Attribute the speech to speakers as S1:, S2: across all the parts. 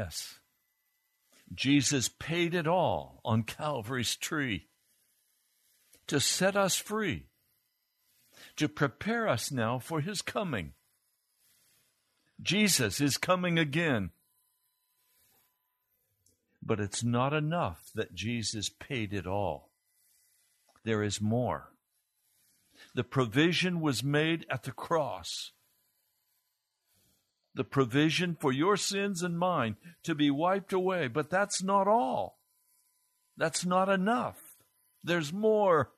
S1: Yes. Jesus paid it all on Calvary's tree to set us free, to prepare us now for his coming. Jesus is coming again. But it's not enough that Jesus paid it all. There is more. The provision was made at the cross the provision for your sins and mine to be wiped away. But that's not all. That's not enough. There's more.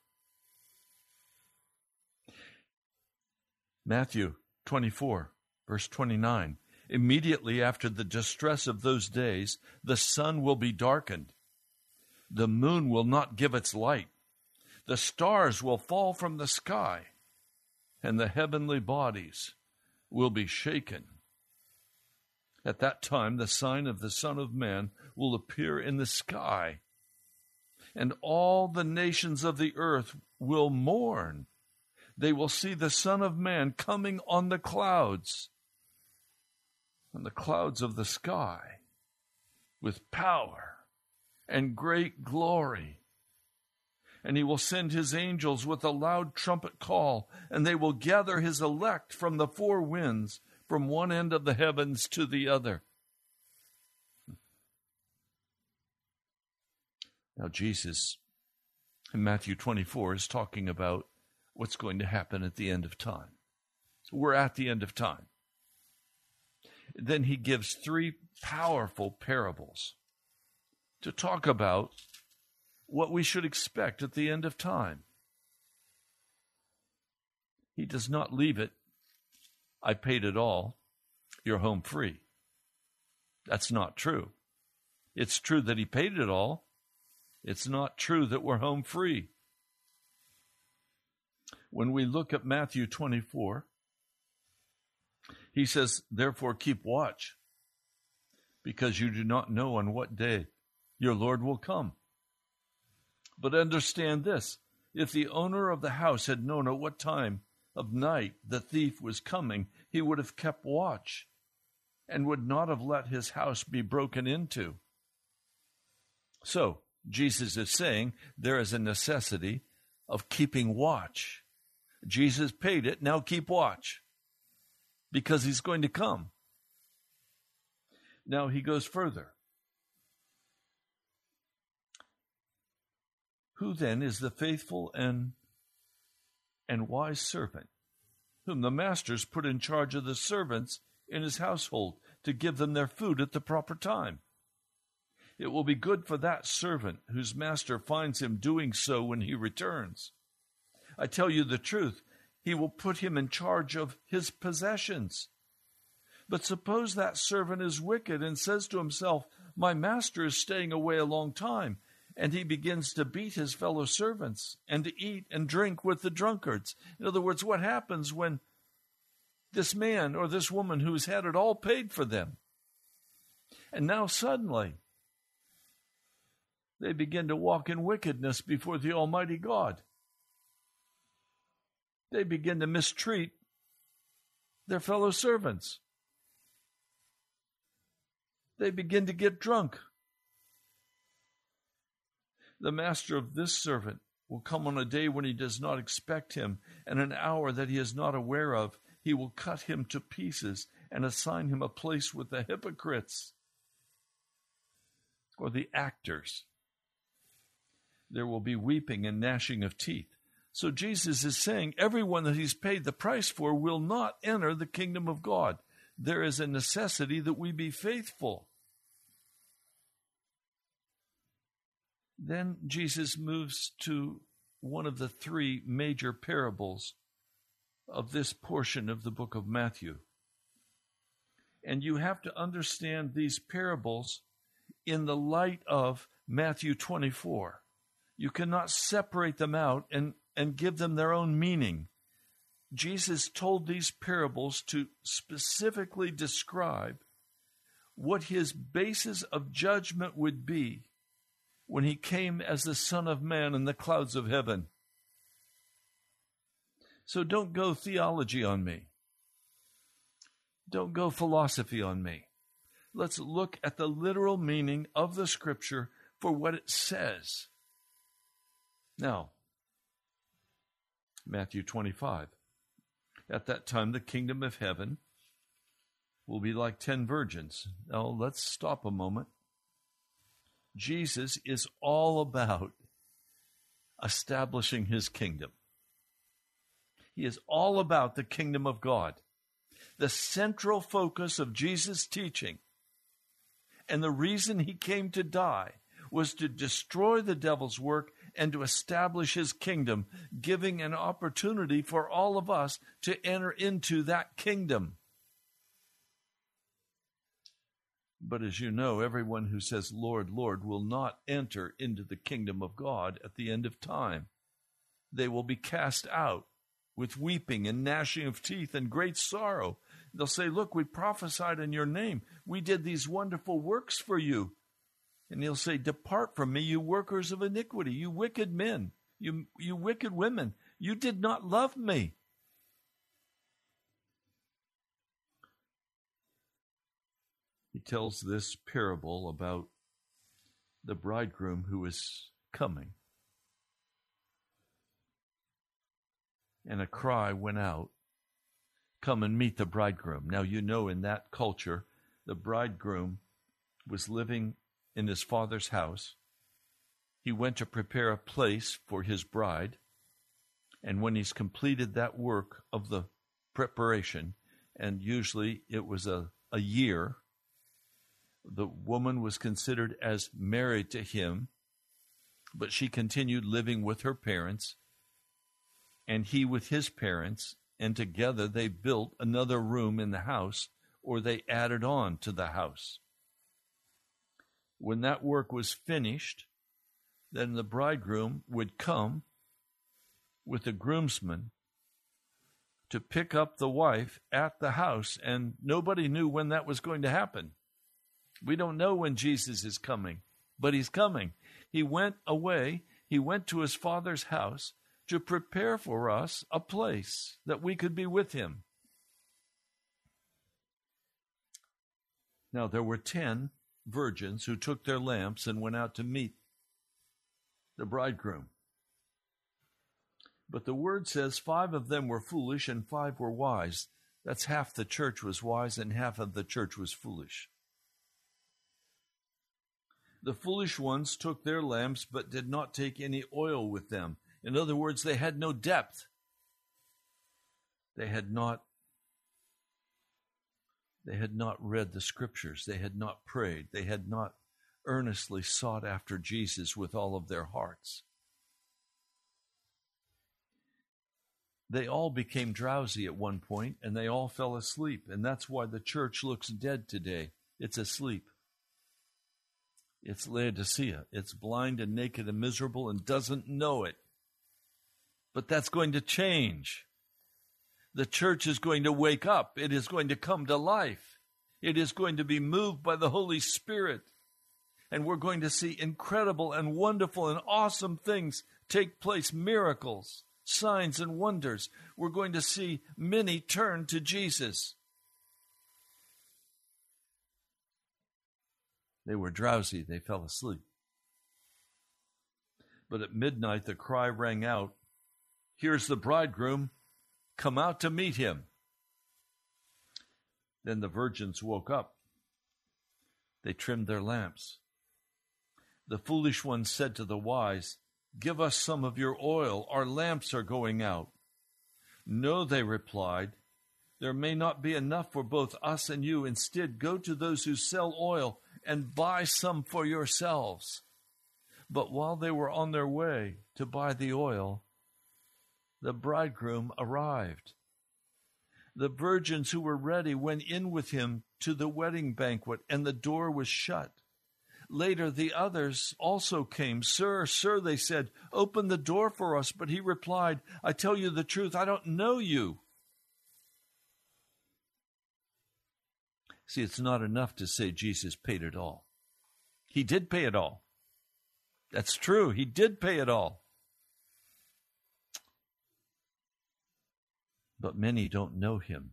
S1: Matthew 24, verse 29. Immediately after the distress of those days, the sun will be darkened, the moon will not give its light, the stars will fall from the sky, and the heavenly bodies will be shaken. At that time, the sign of the Son of Man will appear in the sky, and all the nations of the earth will mourn. They will see the Son of Man coming on the clouds, on the clouds of the sky, with power and great glory. And he will send his angels with a loud trumpet call, and they will gather his elect from the four winds from one end of the heavens to the other. Now, Jesus in Matthew 24 is talking about what's going to happen at the end of time. We're at the end of time. Then he gives three powerful parables to talk about what we should expect at the end of time. He does not leave it I paid it all, you're home free. That's not true. It's true that he paid it all. It's not true that we're home free. When we look at Matthew 24, he says, Therefore keep watch, because you do not know on what day your Lord will come. But understand this if the owner of the house had known at what time of night the thief was coming, he would have kept watch and would not have let his house be broken into. So, Jesus is saying there is a necessity of keeping watch. Jesus paid it, now keep watch because he's going to come. Now he goes further. Who then is the faithful and and wise servant, whom the masters put in charge of the servants in his household to give them their food at the proper time. It will be good for that servant whose master finds him doing so when he returns. I tell you the truth, he will put him in charge of his possessions. But suppose that servant is wicked and says to himself, My master is staying away a long time and he begins to beat his fellow servants and to eat and drink with the drunkards. In other words, what happens when this man or this woman who's had it all paid for them, and now suddenly they begin to walk in wickedness before the Almighty God. They begin to mistreat their fellow servants. They begin to get drunk the master of this servant will come on a day when he does not expect him, and an hour that he is not aware of. He will cut him to pieces and assign him a place with the hypocrites or the actors. There will be weeping and gnashing of teeth. So Jesus is saying everyone that he's paid the price for will not enter the kingdom of God. There is a necessity that we be faithful. Then Jesus moves to one of the three major parables of this portion of the book of Matthew. And you have to understand these parables in the light of Matthew 24. You cannot separate them out and, and give them their own meaning. Jesus told these parables to specifically describe what his basis of judgment would be when he came as the Son of Man in the clouds of heaven. So don't go theology on me. Don't go philosophy on me. Let's look at the literal meaning of the scripture for what it says. Now, Matthew 25. At that time, the kingdom of heaven will be like ten virgins. Now, let's stop a moment. Jesus is all about establishing his kingdom. He is all about the kingdom of God. The central focus of Jesus' teaching and the reason he came to die was to destroy the devil's work and to establish his kingdom, giving an opportunity for all of us to enter into that kingdom. But as you know, everyone who says, Lord, Lord, will not enter into the kingdom of God at the end of time. They will be cast out with weeping and gnashing of teeth and great sorrow. They'll say, Look, we prophesied in your name. We did these wonderful works for you. And he'll say, Depart from me, you workers of iniquity, you wicked men, you, you wicked women. You did not love me. He tells this parable about the bridegroom who is coming. And a cry went out Come and meet the bridegroom. Now, you know, in that culture, the bridegroom was living in his father's house. He went to prepare a place for his bride. And when he's completed that work of the preparation, and usually it was a, a year, the woman was considered as married to him, but she continued living with her parents, and he with his parents, and together they built another room in the house, or they added on to the house. When that work was finished, then the bridegroom would come with the groomsmen to pick up the wife at the house, and nobody knew when that was going to happen. We don't know when Jesus is coming, but he's coming. He went away, he went to his father's house, to prepare for us a place that we could be with him. Now, there were ten virgins who took their lamps and went out to meet the bridegroom. But the word says five of them were foolish and five were wise. That's half the church was wise and half of the church was foolish. The foolish ones took their lamps but did not take any oil with them. In other words, they had no depth. They had not they had not read the scriptures. They had not prayed. They had not earnestly sought after Jesus with all of their hearts. They all became drowsy at one point and they all fell asleep. And that's why the church looks dead today. It's asleep. It's Laodicea. It's blind and naked and miserable and doesn't know it. But that's going to change. The church is going to wake up. It is going to come to life. It is going to be moved by the Holy Spirit. And we're going to see incredible and wonderful and awesome things take place miracles, signs, and wonders. We're going to see many turn to Jesus. They were drowsy, they fell asleep. But at midnight the cry rang out Here's the bridegroom. Come out to meet him. Then the virgins woke up. They trimmed their lamps. The foolish ones said to the wise, Give us some of your oil. Our lamps are going out. No, they replied, There may not be enough for both us and you. Instead, go to those who sell oil and buy some for yourselves. But while they were on their way to buy the oil, the bridegroom arrived. The virgins who were ready went in with him to the wedding banquet, and the door was shut. Later, the others also came. Sir, sir, they said, open the door for us. But he replied, I tell you the truth, I don't know you. See, it's not enough to say Jesus paid it all. He did pay it all. That's true. He did pay it all. But many don't know him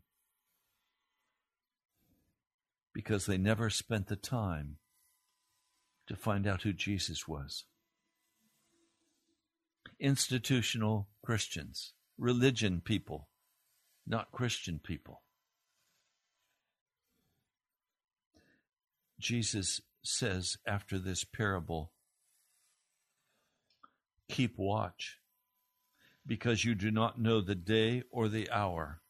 S1: because they never spent the time to find out who Jesus was. Institutional Christians, religion people, not Christian people. Jesus says after this parable, keep watch because you do not know the day or the hour.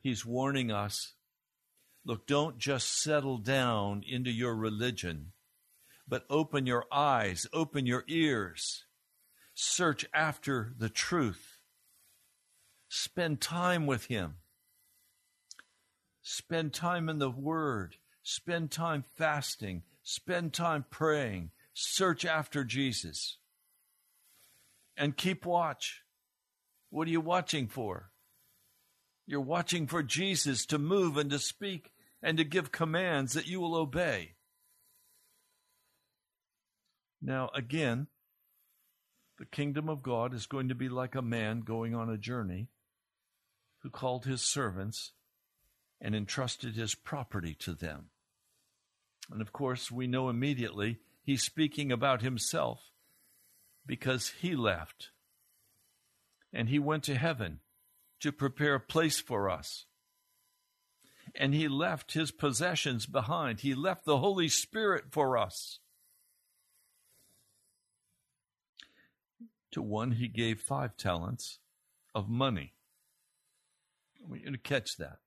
S1: He's warning us Look, don't just settle down into your religion, but open your eyes, open your ears, search after the truth, spend time with Him, spend time in the Word, spend time fasting, spend time praying, search after Jesus, and keep watch. What are you watching for? You're watching for Jesus to move and to speak and to give commands that you will obey. Now, again, the kingdom of God is going to be like a man going on a journey who called his servants and entrusted his property to them. And of course, we know immediately he's speaking about himself because he left and he went to heaven to prepare a place for us and he left his possessions behind. He left the Holy Spirit for us. To one, he gave five talents of money. I want you to catch that.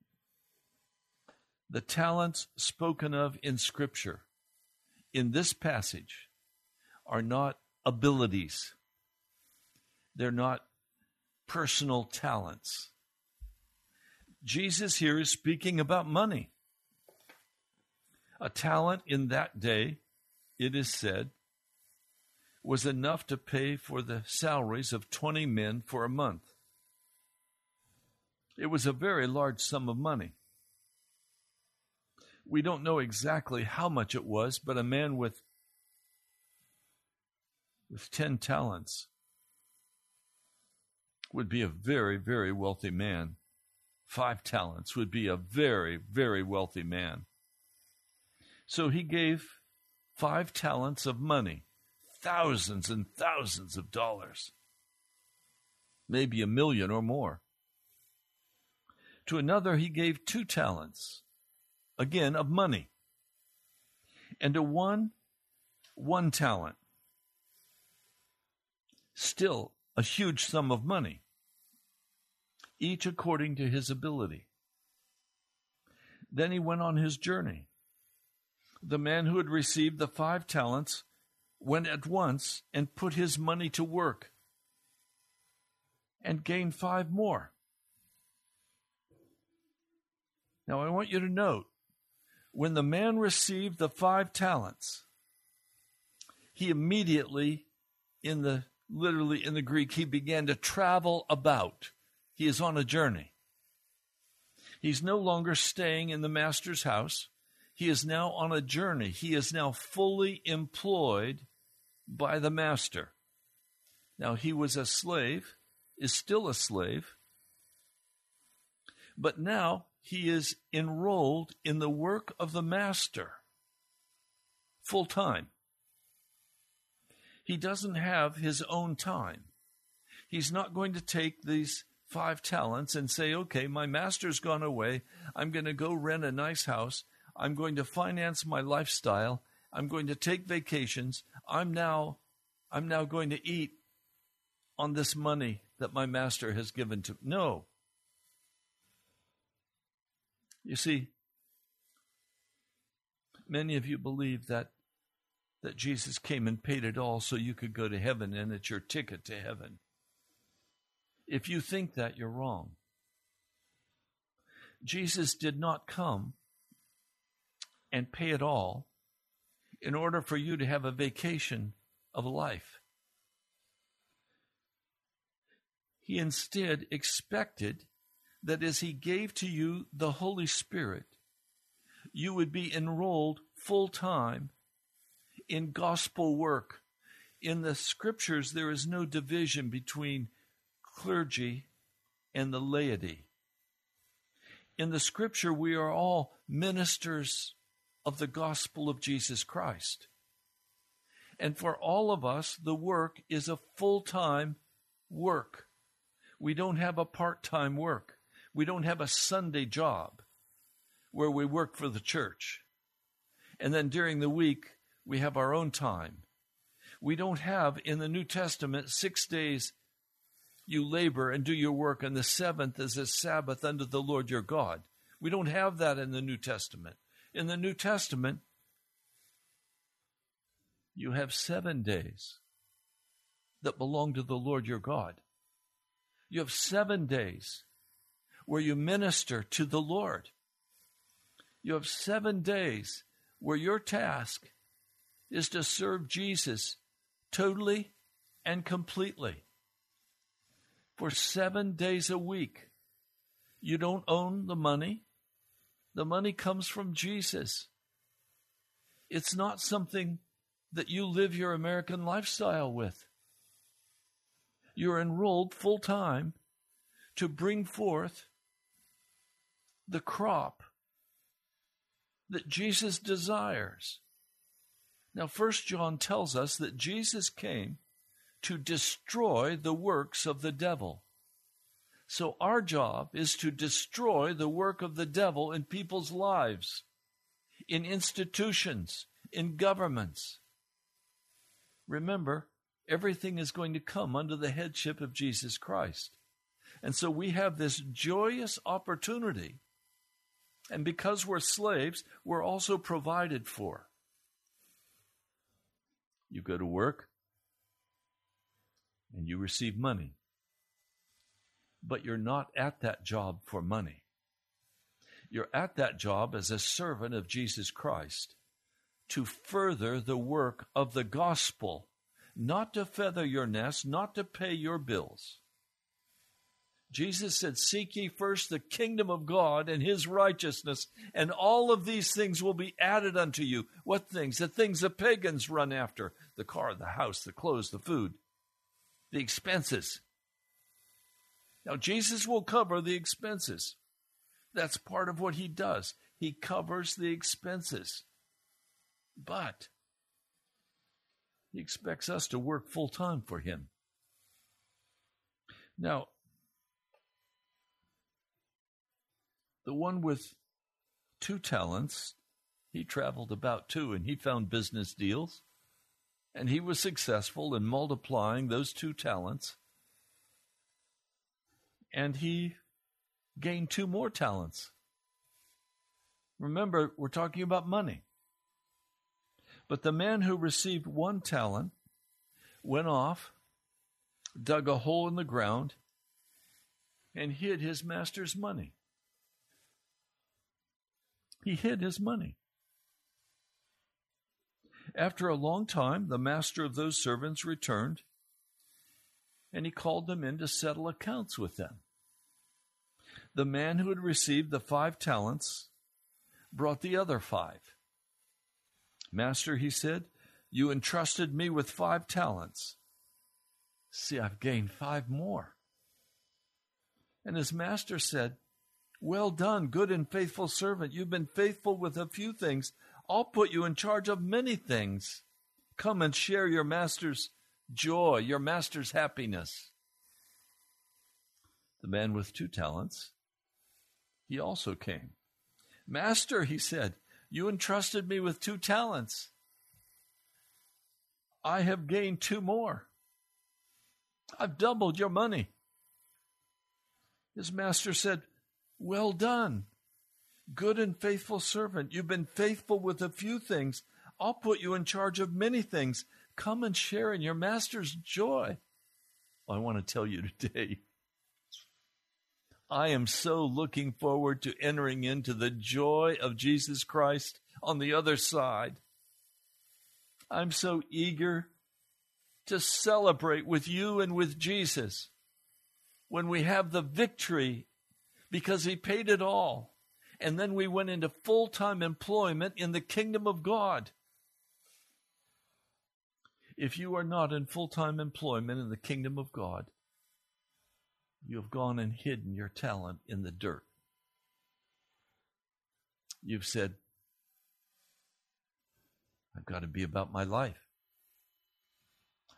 S1: The talents spoken of in Scripture in this passage are not abilities, they're not personal talents. Jesus here is speaking about money. A talent in that day, it is said, was enough to pay for the salaries of 20 men for a month. It was a very large sum of money. We don't know exactly how much it was, but a man with with 10 talents would be a very, very wealthy man five talents would be a very, very wealthy man. So he gave five talents of money, thousands and thousands of dollars, maybe a million or more. To another, he gave two talents, again of money. And to one, one talent. Still a huge sum of money each according to his ability. Then he went on his journey. The man who had received the five talents went at once and put his money to work and gained five more. Now, I want you to note when the man received the five talents, he immediately, in the literally in the Greek, he began to travel about. He is on a journey. He's no longer staying in the master's house. He is now on a journey. He is now fully employed by the master. Now, he was a slave, is still a slave, but now he is enrolled in the work of the master full time. He doesn't have his own time. He's not going to take these five talents and say, okay, my master's gone away. I'm going to go rent a nice house. I'm going to finance my lifestyle. I'm going to take vacations. I'm now, I'm now going to eat on this money that my master has given to. Me. No. You see, many of you believe that that Jesus came and paid it all so you could go to heaven and it's your ticket to heaven. If you think that, you're wrong. Jesus did not come and pay it all in order for you to have a vacation of life. He instead expected that as He gave to you the Holy Spirit, you would be enrolled full time in gospel work. In the scriptures, there is no division between clergy and the laity. In the scripture, we are all ministers of the gospel of Jesus Christ. And for all of us, the work is a full time work. We don't have a part time work. We don't have a Sunday job where we work for the church. And then during the week, we have our own time. We don't have in the New Testament six days you labor and do your work, and the seventh is a Sabbath unto the Lord your God. We don't have that in the New Testament. In the New Testament, you have seven days that belong to the Lord your God. You have seven days where you minister to the Lord. You have seven days where your task is to serve Jesus totally and completely. For seven days a week, you don't own the money. The money comes from Jesus. It's not something that you live your American lifestyle with. You're enrolled full time to bring forth the crop that Jesus desires. Now, First John tells us that Jesus came to destroy the works of the devil. So, our job is to destroy the work of the devil in people's lives, in institutions, in governments. Remember, everything is going to come under the headship of Jesus Christ. And so we have this joyous opportunity. And because we're slaves, we're also provided for. You go to work and you receive money, but you're not at that job for money. You're at that job as a servant of Jesus Christ to further the work of the gospel, not to feather your nest, not to pay your bills. Jesus said, Seek ye first the kingdom of God and his righteousness, and all of these things will be added unto you. What things? The things the pagans run after the car, the house, the clothes, the food, the expenses. Now, Jesus will cover the expenses. That's part of what he does. He covers the expenses. But he expects us to work full time for him. Now, The one with two talents, he traveled about two and he found business deals. And he was successful in multiplying those two talents. And he gained two more talents. Remember, we're talking about money. But the man who received one talent went off, dug a hole in the ground, and hid his master's money. He hid his money. After a long time, the master of those servants returned, and he called them in to settle accounts with them. The man who had received the five talents brought the other five. Master, he said, you entrusted me with five talents. See, I've gained five more. And his master said, well done, good and faithful servant. You've been faithful with a few things. I'll put you in charge of many things. Come and share your master's joy, your master's happiness. The man with two talents, he also came. Master, he said, you entrusted me with two talents. I have gained two more. I've doubled your money. His master said, well done, good and faithful servant. You've been faithful with a few things. I'll put you in charge of many things. Come and share in your master's joy. I want to tell you today, I am so looking forward to entering into the joy of Jesus Christ on the other side. I'm so eager to celebrate with you and with Jesus when we have the victory because he paid it all. And then we went into full time employment in the kingdom of God. If you are not in full time employment in the kingdom of God, you have gone and hidden your talent in the dirt. You've said, I've got to be about my life.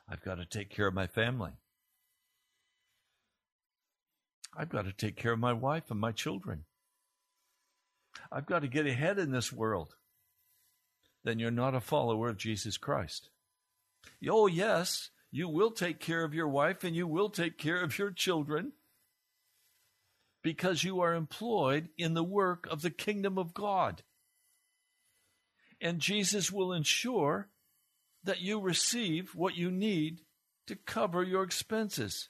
S1: I've got to take care of my family. I've got to take care of my wife and my children. I've got to get ahead in this world. Then you're not a follower of Jesus Christ. Oh, yes, you will take care of your wife and you will take care of your children because you are employed in the work of the kingdom of God. And Jesus will ensure that you receive what you need to cover your expenses.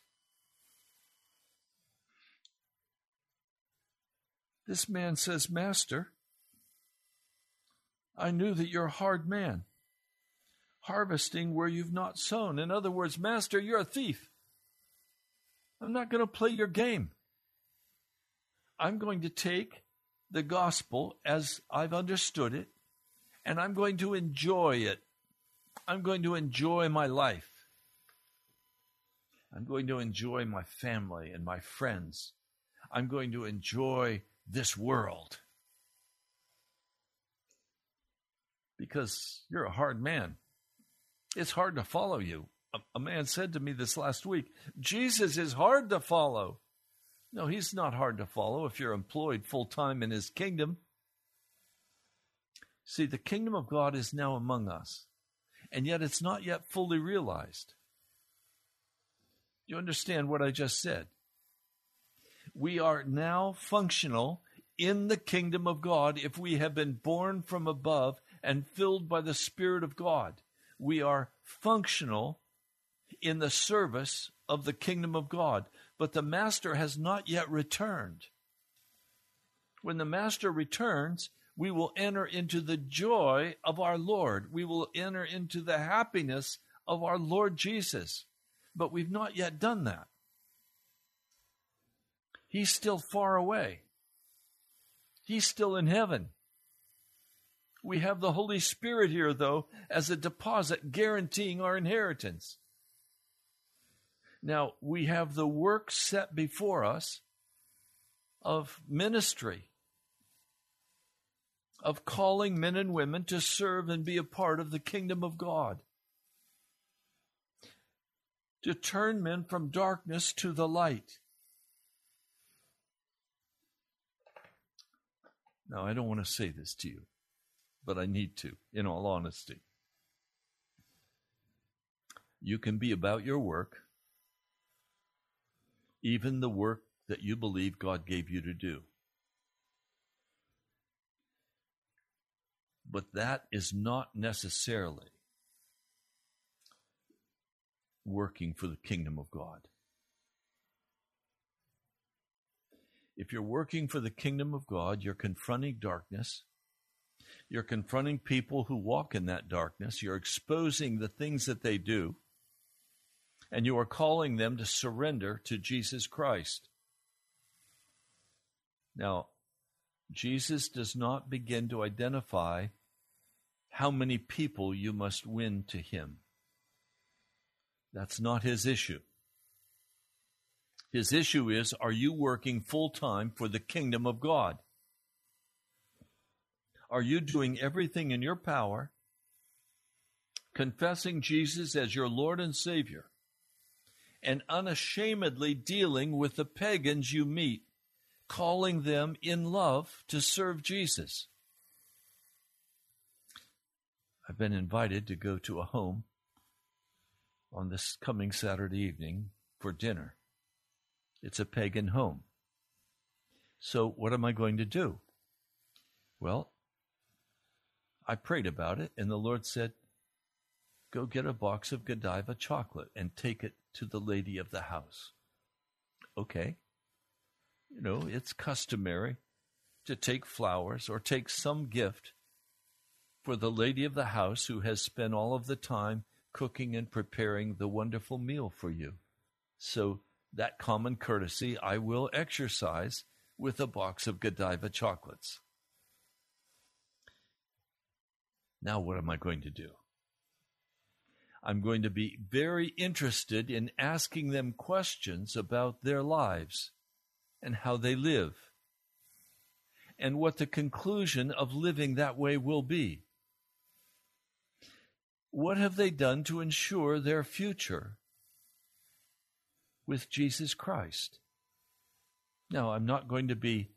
S1: This man says, Master, I knew that you're a hard man, harvesting where you've not sown. In other words, Master, you're a thief. I'm not going to play your game. I'm going to take the gospel as I've understood it, and I'm going to enjoy it. I'm going to enjoy my life. I'm going to enjoy my family and my friends. I'm going to enjoy this world. Because you're a hard man. It's hard to follow you. A, a, man said to me this last week Jesus is hard to follow. No, he's not hard to follow if you're employed full time in his kingdom. See, the kingdom of God is now among us, and yet it's not yet fully realized. You understand what I just said? We are now functional in the kingdom of God if we have been born from above and filled by the Spirit of God. We are functional in the service of the kingdom of God, but the Master has not yet returned. When the Master returns, we will enter into the joy of our Lord. We will enter into the happiness of our Lord Jesus. But we've not yet done that. He's still far away. He's still in heaven. We have the Holy Spirit here, though, as a deposit guaranteeing our inheritance. Now, we have the work set before us of ministry, of calling men and women to serve and be a part of the kingdom of God, to turn men from darkness to the light Now, I don't want to say this to you, but I need to, in all honesty. You can be about your work, even the work that you believe God gave you to do. But that is not necessarily working for the kingdom of God. If you're working for the kingdom of God, you're confronting darkness. You're confronting people who walk in that darkness. You're exposing the things that they do. And you are calling them to surrender to Jesus Christ. Now, Jesus does not begin to identify how many people you must win to him. That's not his issue. His issue is are you working full time for the kingdom of God? Are you doing everything in your power, confessing Jesus as your Lord and Savior, and unashamedly dealing with the pagans you meet, calling them in love to serve Jesus? I've been invited to go to a home on this coming Saturday evening for dinner. It's a pagan home. So, what am I going to do? Well, I prayed about it, and the Lord said, Go get a box of Godiva chocolate and take it to the lady of the house. Okay. You know, it's customary to take flowers or take some gift for the lady of the house who has spent all of the time cooking and preparing the wonderful meal for you. So, that common courtesy I will exercise with a box of Godiva chocolates. Now, what am I going to do? I'm going to be very interested in asking them questions about their lives and how they live and what the conclusion of living that way will be. What have they done to ensure their future with Jesus Christ? Now, I'm not going to be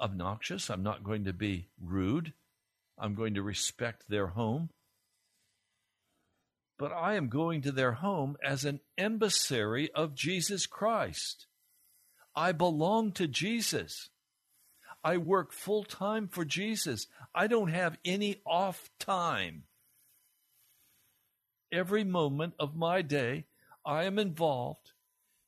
S1: obnoxious. I'm not going to be rude. I'm going to respect their home but I am going to their home as an emissary of Jesus Christ. I belong to Jesus. I work full time for Jesus. I don't have any off time. Every moment of my day, I am involved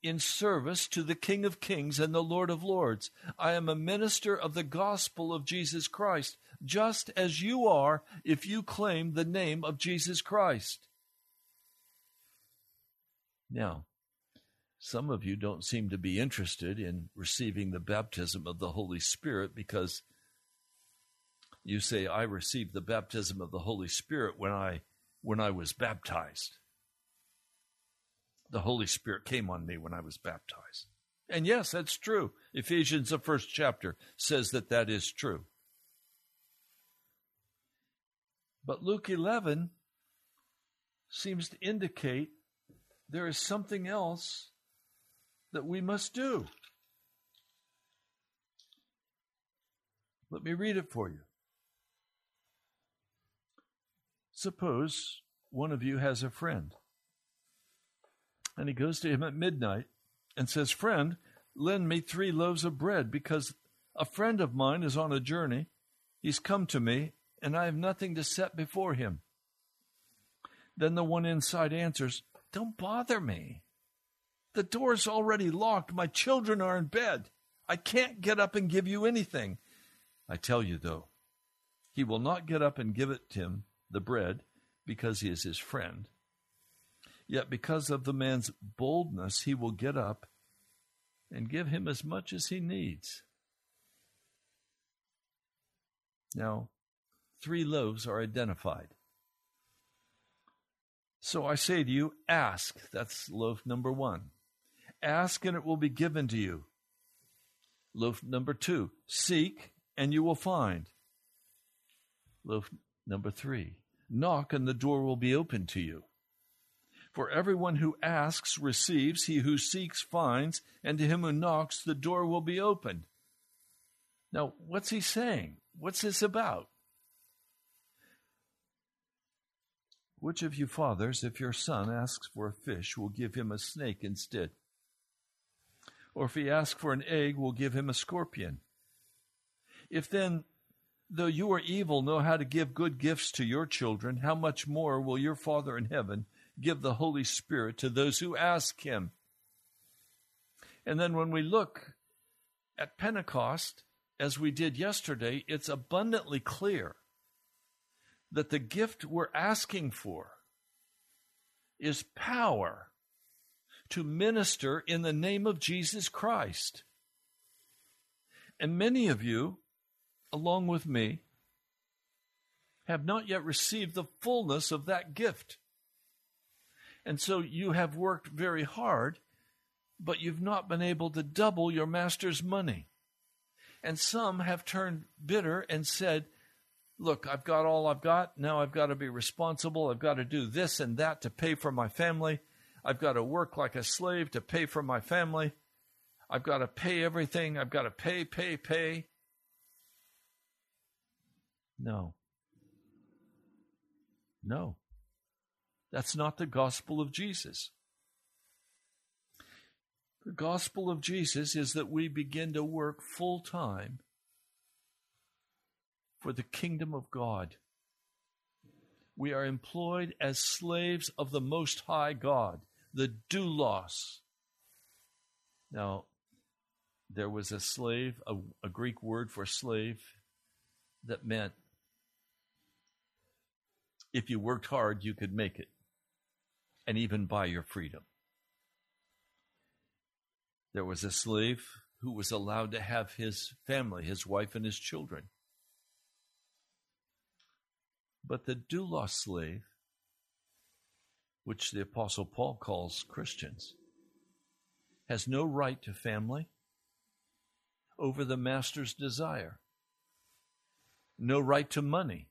S1: in service to the King of Kings and the Lord of Lords. I am a minister of the gospel of Jesus Christ, just as you are if you claim the name of Jesus Christ. Now, some of you don't seem to be interested in receiving the baptism of the Holy Spirit because you say I received the baptism of the Holy Spirit when I when I was baptized. The Holy Spirit came on me when I was baptized. And yes, that's true. Ephesians the first chapter says that that is true. But Luke 11 seems to indicate there is something else that we must do. Let me read it for you. Suppose one of you has a friend, and he goes to him at midnight and says, Friend, lend me three loaves of bread because a friend of mine is on a journey. He's come to me, and I have nothing to set before him. Then the one inside answers, don't bother me. The door's already locked. My children are in bed. I can't get up and give you anything. I tell you, though, he will not get up and give it him, the bread, because he is his friend. Yet because of the man's boldness, he will get up and give him as much as he needs. Now, three loaves are identified. So I say to you, ask. That's loaf number one. Ask and it will be given to you. Loaf number two, seek and you will find. Loaf number three, knock and the door will be open to you. For everyone who asks receives, he who seeks finds, and to him who knocks the door will be opened. Now, what's he saying? What's this about? Which of you fathers, if your son asks for a fish, will give him a snake instead? Or if he asks for an egg, will give him a scorpion? If then, though you are evil, know how to give good gifts to your children, how much more will your Father in heaven give the Holy Spirit to those who ask him? And then when we look at Pentecost, as we did yesterday, it's abundantly clear that the gift we're asking for is power to minister in the name of Jesus Christ. And many of you, along with me, have not yet received the fullness of that gift. And so you have worked very hard, but you've not been able to double your master's money. And some have turned bitter and said, look, I've got all I've got. Now I've got to be responsible. I've got to do this and that to pay for my family. I've got to work like a slave to pay for my family. I've got to pay everything. I've got to pay, pay, pay. No. No. That's not the gospel of Jesus. The gospel of Jesus is that we begin to work full time for the kingdom of God. We are employed as slaves of the Most High God, the doulos. Now, there was a slave, a, a Greek word for slave, that meant If you worked hard, you could make it and even buy your freedom. There was a slave who was allowed to have his family, his wife, and his children. But the doulos slave, which the Apostle Paul calls Christians, has no right to family over the master's desire, no right to money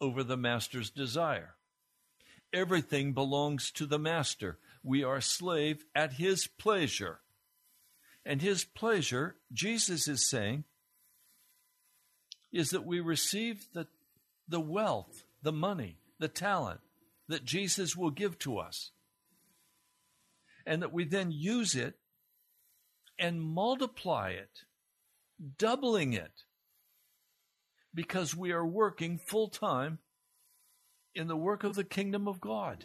S1: over the master's desire. Everything belongs to the master. We are slave at his pleasure. And his pleasure, Jesus is saying, is that we receive the, the wealth, the money, the talent that Jesus will give to us. And that we then use it and multiply it, doubling it, because we are working full time in the work of the kingdom of God.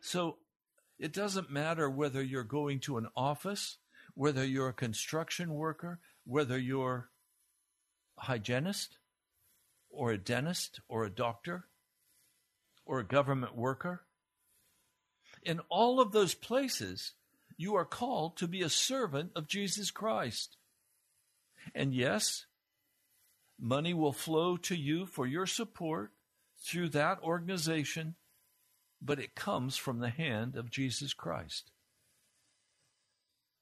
S1: So it doesn't matter whether you're going to an office, whether you're a construction worker, whether you're a hygienist, or a dentist, or a doctor, or a government worker. In all of those places, you are called to be a servant of Jesus Christ. And yes, money will flow to you for your support through that organization, but it comes from the hand of Jesus Christ.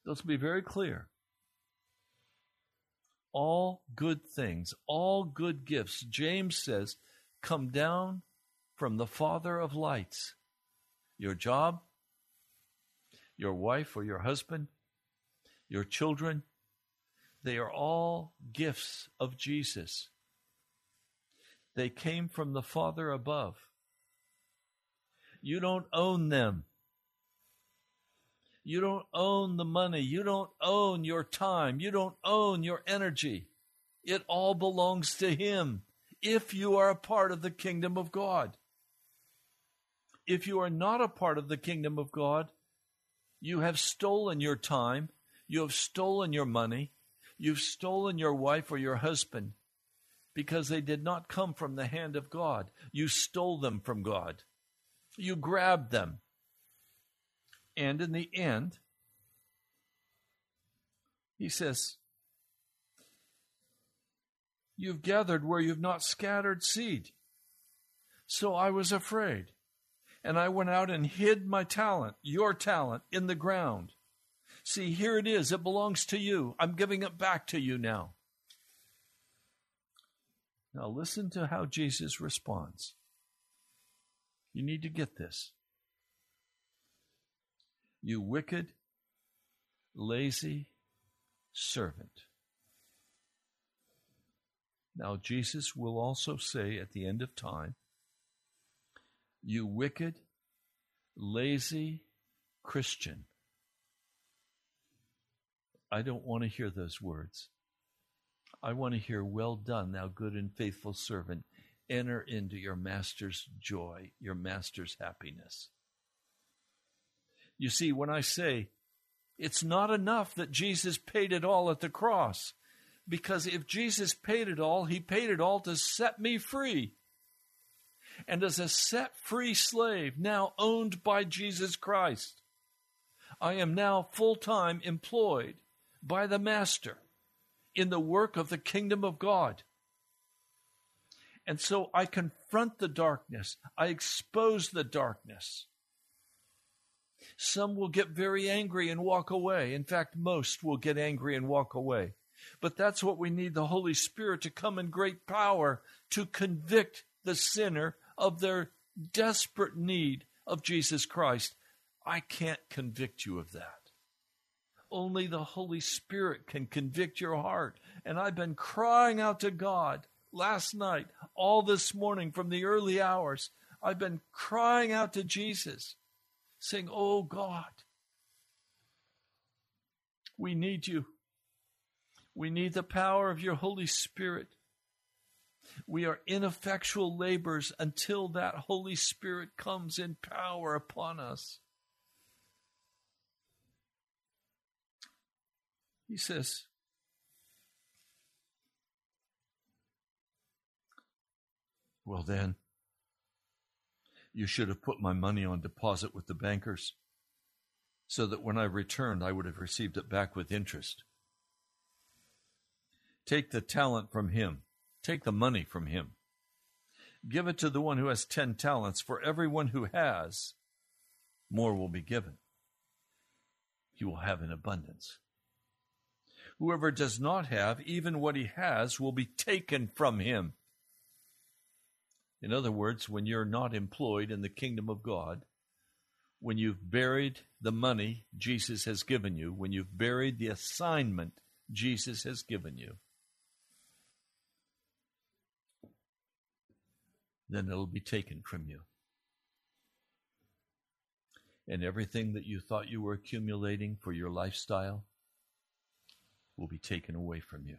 S1: Let's be very clear. All good things, all good gifts, James says, come down from the Father of lights. Your job, your wife or your husband, your children, they are all gifts of Jesus. They came from the Father above. You don't own them. You don't own the money. You don't own your time. You don't own your energy. It all belongs to Him if you are a part of the kingdom of God. If you are not a part of the kingdom of God, you have stolen your time, you have stolen your money, you've stolen your wife or your husband because they did not come from the hand of God. You stole them from God, you grabbed them. And in the end, he says, You've gathered where you've not scattered seed. So I was afraid and I went out and hid my talent, your talent, in the ground. See, here it is. It belongs to you. I'm giving it back to you now. Now, listen to how Jesus responds. You need to get this. You wicked, lazy servant. Now, Jesus will also say at the end of time, you wicked, lazy Christian. I don't want to hear those words. I want to hear, Well done, thou good and faithful servant. Enter into your master's joy, your master's happiness. You see, when I say it's not enough that Jesus paid it all at the cross, because if Jesus paid it all, he paid it all to set me free and as a set free slave now owned by Jesus Christ. I am now full time employed by the Master in the work of the kingdom of God. And so I confront the darkness, I expose the darkness. Some will get very angry and walk away. In fact, most will get angry and walk away. But that's what we need the Holy Spirit to come in great power to convict the sinner of their desperate need of Jesus Christ. I can't convict you of that. Only the Holy Spirit can convict your heart. And I've been crying out to God last night, all this morning from the early hours. I've been crying out to Jesus, saying, Oh God, we need you. We need the power of your Holy Spirit. We are ineffectual labors until that Holy Spirit comes in power upon us. He says, Well, then, You should have put my money on deposit with the bankers so that when I returned, I would have received it back with interest. Take the talent from him, take the money from him. Give it to the one who has ten talents. For everyone who has, more will be given. He will have in abundance. Whoever does not have, even what he has, will be taken from him. In other words, when you're not employed in the kingdom of God, when you've buried the money Jesus has given you, when you've buried the assignment Jesus has given you, then it'll be taken from you. And everything that you thought you were accumulating for your lifestyle will be taken away from you.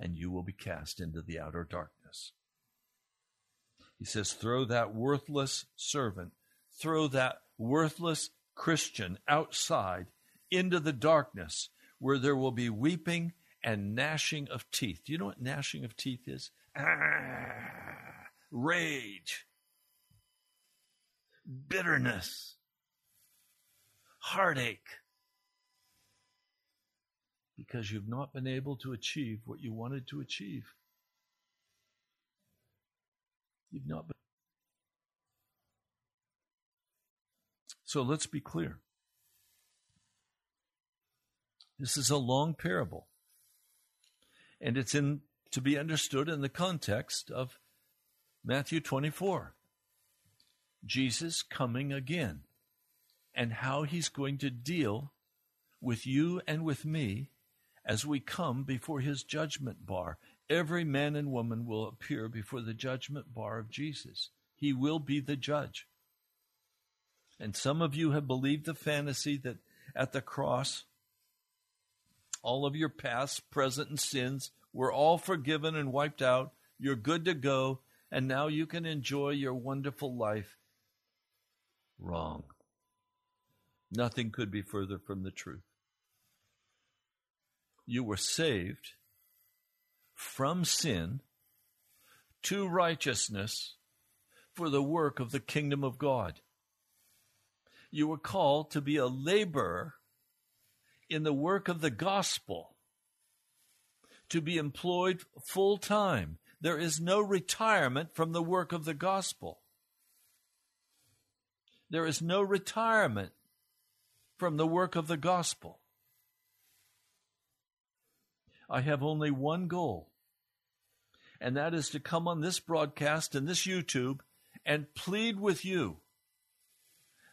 S1: And you will be cast into the outer darkness. He says, throw that worthless servant, throw that worthless Christian outside into the darkness where there will be weeping and gnashing of teeth. Do you know what gnashing of teeth is? Ah, rage, bitterness, heartache. Because you've not been able to achieve what you wanted to achieve. You've not been. So let's be clear. This is a long parable. And it's in to be understood in the context of Matthew 24. Jesus coming again and how he's going to deal with you and with me as we come before his judgment bar. Every man and woman will appear before the judgment bar of Jesus. He will be the judge. And some of you have believed the fantasy that at the cross, all of your past, present, and sins were all forgiven and wiped out. You're good to go. And now you can enjoy your wonderful life. Wrong. Nothing could be further from the truth. You were saved from sin to righteousness for the work of the kingdom of God. You were called to be a laborer in the work of the gospel, to be employed full time. There is no retirement from the work of the gospel. There is no retirement from the work of the gospel. I have only one goal, and that is to come on this broadcast and this YouTube and plead with you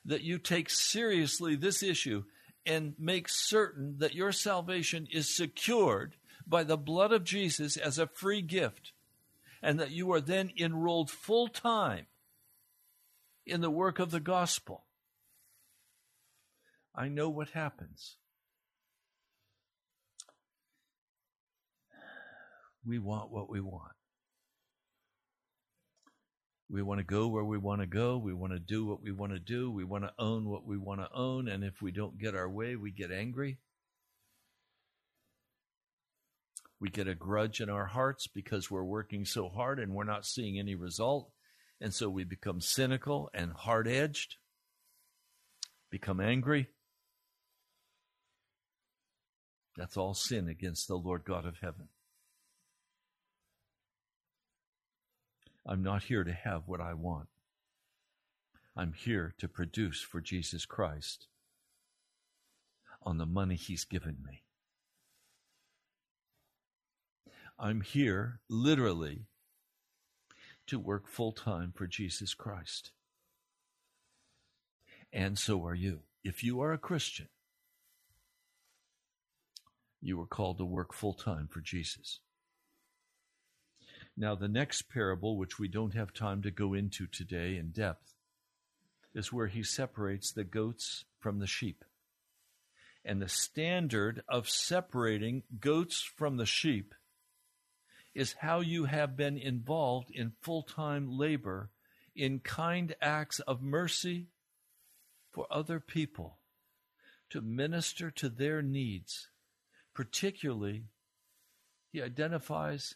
S1: that you take seriously this issue and make certain that your salvation is secured by the blood of Jesus as a free gift, and that you are then enrolled full time in the work of the gospel. I know what happens. We want what we want. We want to go where we want to go. We want to do what we want to do. We want to own what we want to own. And if we don't get our way, we get angry. We get a grudge in our hearts because we're working so hard and we're not seeing any result. And so we become cynical and hard edged, become angry. That's all sin against the Lord God of heaven. I'm not here to have what I want. I'm here to produce for Jesus Christ on the money He's given me. I'm here literally to work full time for Jesus Christ. And so are you. If you are a Christian, you are called to work full time for Jesus. Now, the next parable, which we don't have time to go into today in depth, is where he separates the goats from the sheep. And the standard of separating goats from the sheep is how you have been involved in full time labor in kind acts of mercy for other people to minister to their needs. Particularly, he identifies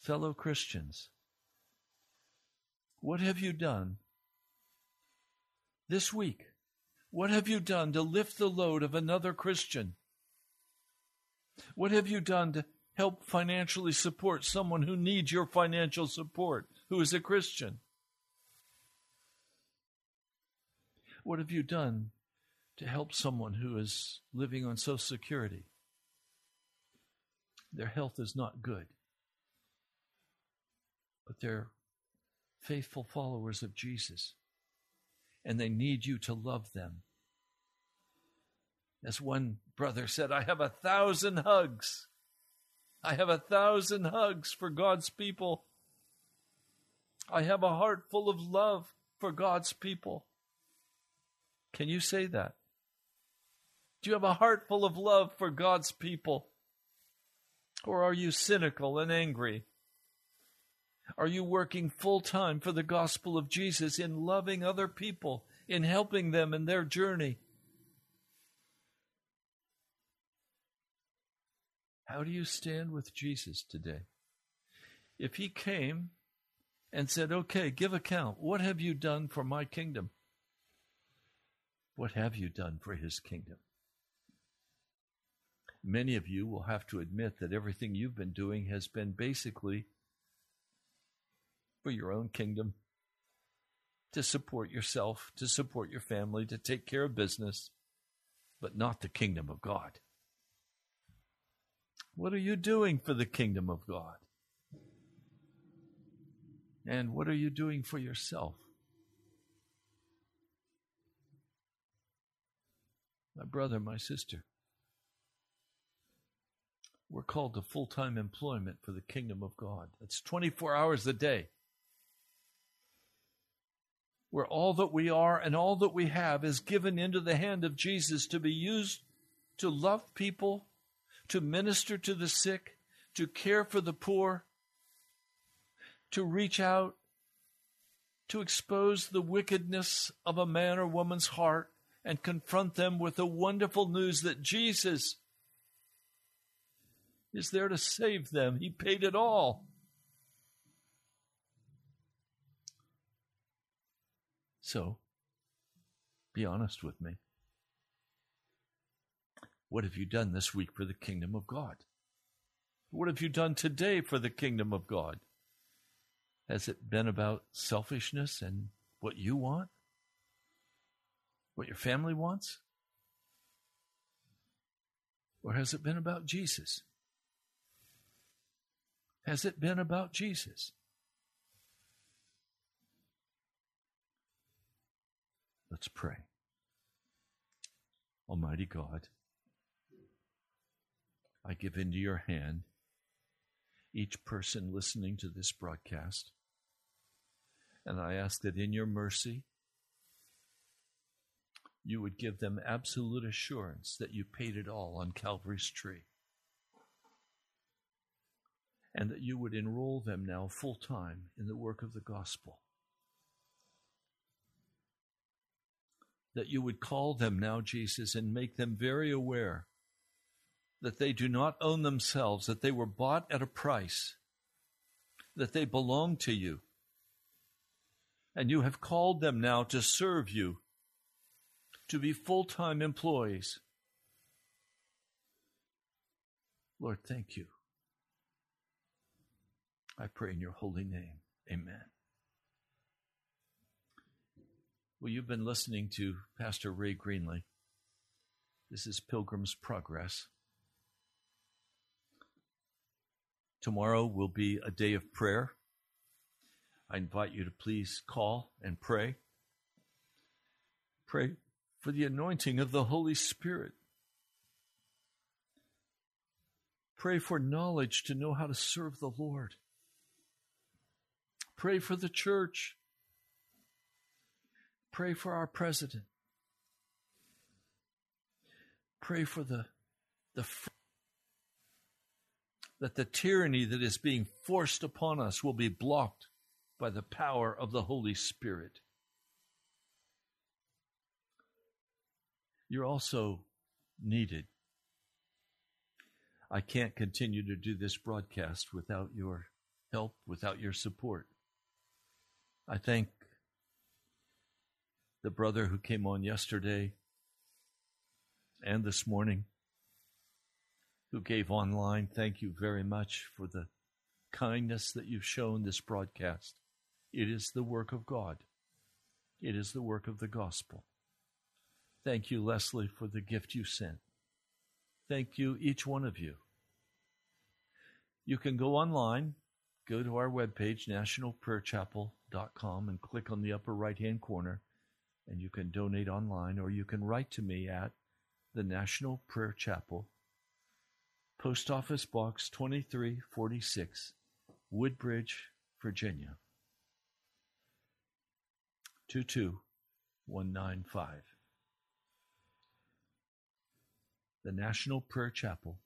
S1: fellow Christians. What have you done this week? What have you done to lift the load of another Christian? What have you done to help financially support someone who needs your financial support, who is a Christian? What have you done to help someone who is living on Social Security? Their health is not good, but they're faithful followers of Jesus, and they need you to love them. As one brother said, I have a thousand hugs. I have a thousand hugs for God's people. I have a heart full of love for God's people. Can you say that? Do you have a heart full of love for God's people? Or are you cynical and angry? Are you working full time for the gospel of Jesus in loving other people, in helping them in their journey? How do you stand with Jesus today? If he came and said, Okay, give account, what have you done for my kingdom? What have you done for his kingdom? Many of you will have to admit that everything you've been doing has been basically for your own kingdom, to support yourself, to support your family, to take care of business, but not the kingdom of God. What are you doing for the kingdom of God? And what are you doing for yourself? my brother, my sister. We're called to full time employment for the kingdom of God. It's 24 hours a day. Where all that we are and all that we have is given into the hand of Jesus to be used to love people, to minister to the sick, to care for the poor, to reach out, to expose the wickedness of a man or woman's heart, and confront them with the wonderful news that Jesus is there to save them. He paid it all. So, be honest with me. What have you done this week for the kingdom of God? What have you done today for the kingdom of God? Has it been about selfishness and what you want? what your family wants? Or has it been about Jesus? Has it been about Jesus? Let's pray. Almighty God, I give into your hand each person listening to this broadcast. And I ask that in your mercy, you would give them absolute assurance that you paid it all on Calvary's tree. And that you would enroll them now full time in the work of the gospel. That you would call them now, Jesus, and make them very aware that they do not own themselves, that they were bought at a price, that they belong to you. And you have called them now to serve you to be full time employees. Lord, thank you. I pray in your holy name. Amen. Well, you've been listening to Pastor Ray Greenley. This is Pilgrim's Progress. Tomorrow will be a day of prayer. I invite you to please call and pray. Pray for the anointing of the Holy Spirit. Pray for knowledge to know how to serve the Lord. Pray for the church. Pray for our president. Pray for the, the that the tyranny that is being forced upon us will be blocked by the power of the Holy Spirit. you're also needed. I can't continue to do this broadcast without your help, without your support. I thank the brother who came on yesterday and this morning who gave online. Thank you very much for the kindness that you've shown this broadcast. It is the work of God, it is the work of the gospel. Thank you, Leslie, for the gift you sent. Thank you, each one of you. You can go online, go to our webpage, nationalprayerchapel.com, and click on the upper right hand corner, and you can donate online, or you can write to me at the National Prayer Chapel, Post Office Box 2346, Woodbridge, Virginia 22195. The National Prayer Chapel,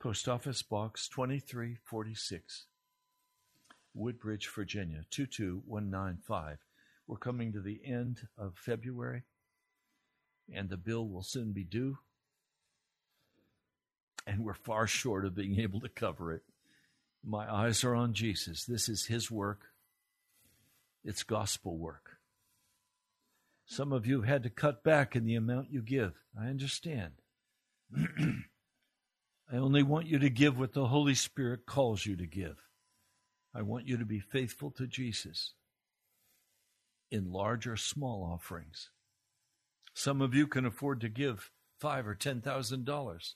S1: Post Office Box 2346, Woodbridge, Virginia 22195. We're coming to the end of February, and the bill will soon be due. And we're far short of being able to cover it. My eyes are on Jesus. This is His work, it's gospel work. Some of you have had to cut back in the amount you give. I understand. I only want you to give what the Holy Spirit calls you to give. I want you to be faithful to Jesus in large or small offerings. Some of you can afford to give five or ten thousand dollars.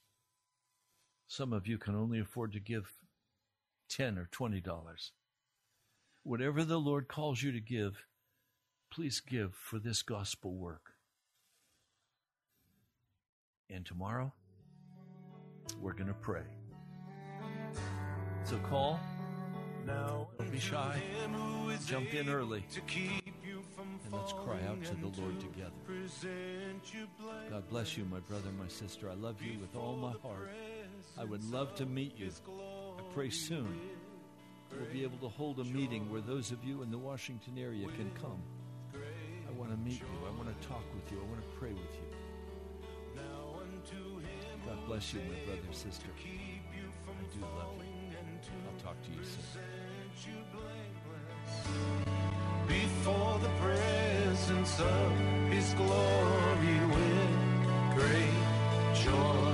S1: Some of you can only afford to give ten or twenty dollars. Whatever the Lord calls you to give, please give for this gospel work. And tomorrow, we're going to pray. So call.
S2: Now
S1: Don't be shy. Jump in early. Let's cry out to the Lord together. God bless you, my brother, my sister. I love you with all my heart. I would love to meet you. I pray soon we'll be able to hold a meeting where those of you in the Washington area can come. I want to meet you. I want to talk with you. I want to pray with you. God bless you, my brother, and sister. I do love you. I'll talk to you soon
S2: before the presence of his glory with great joy.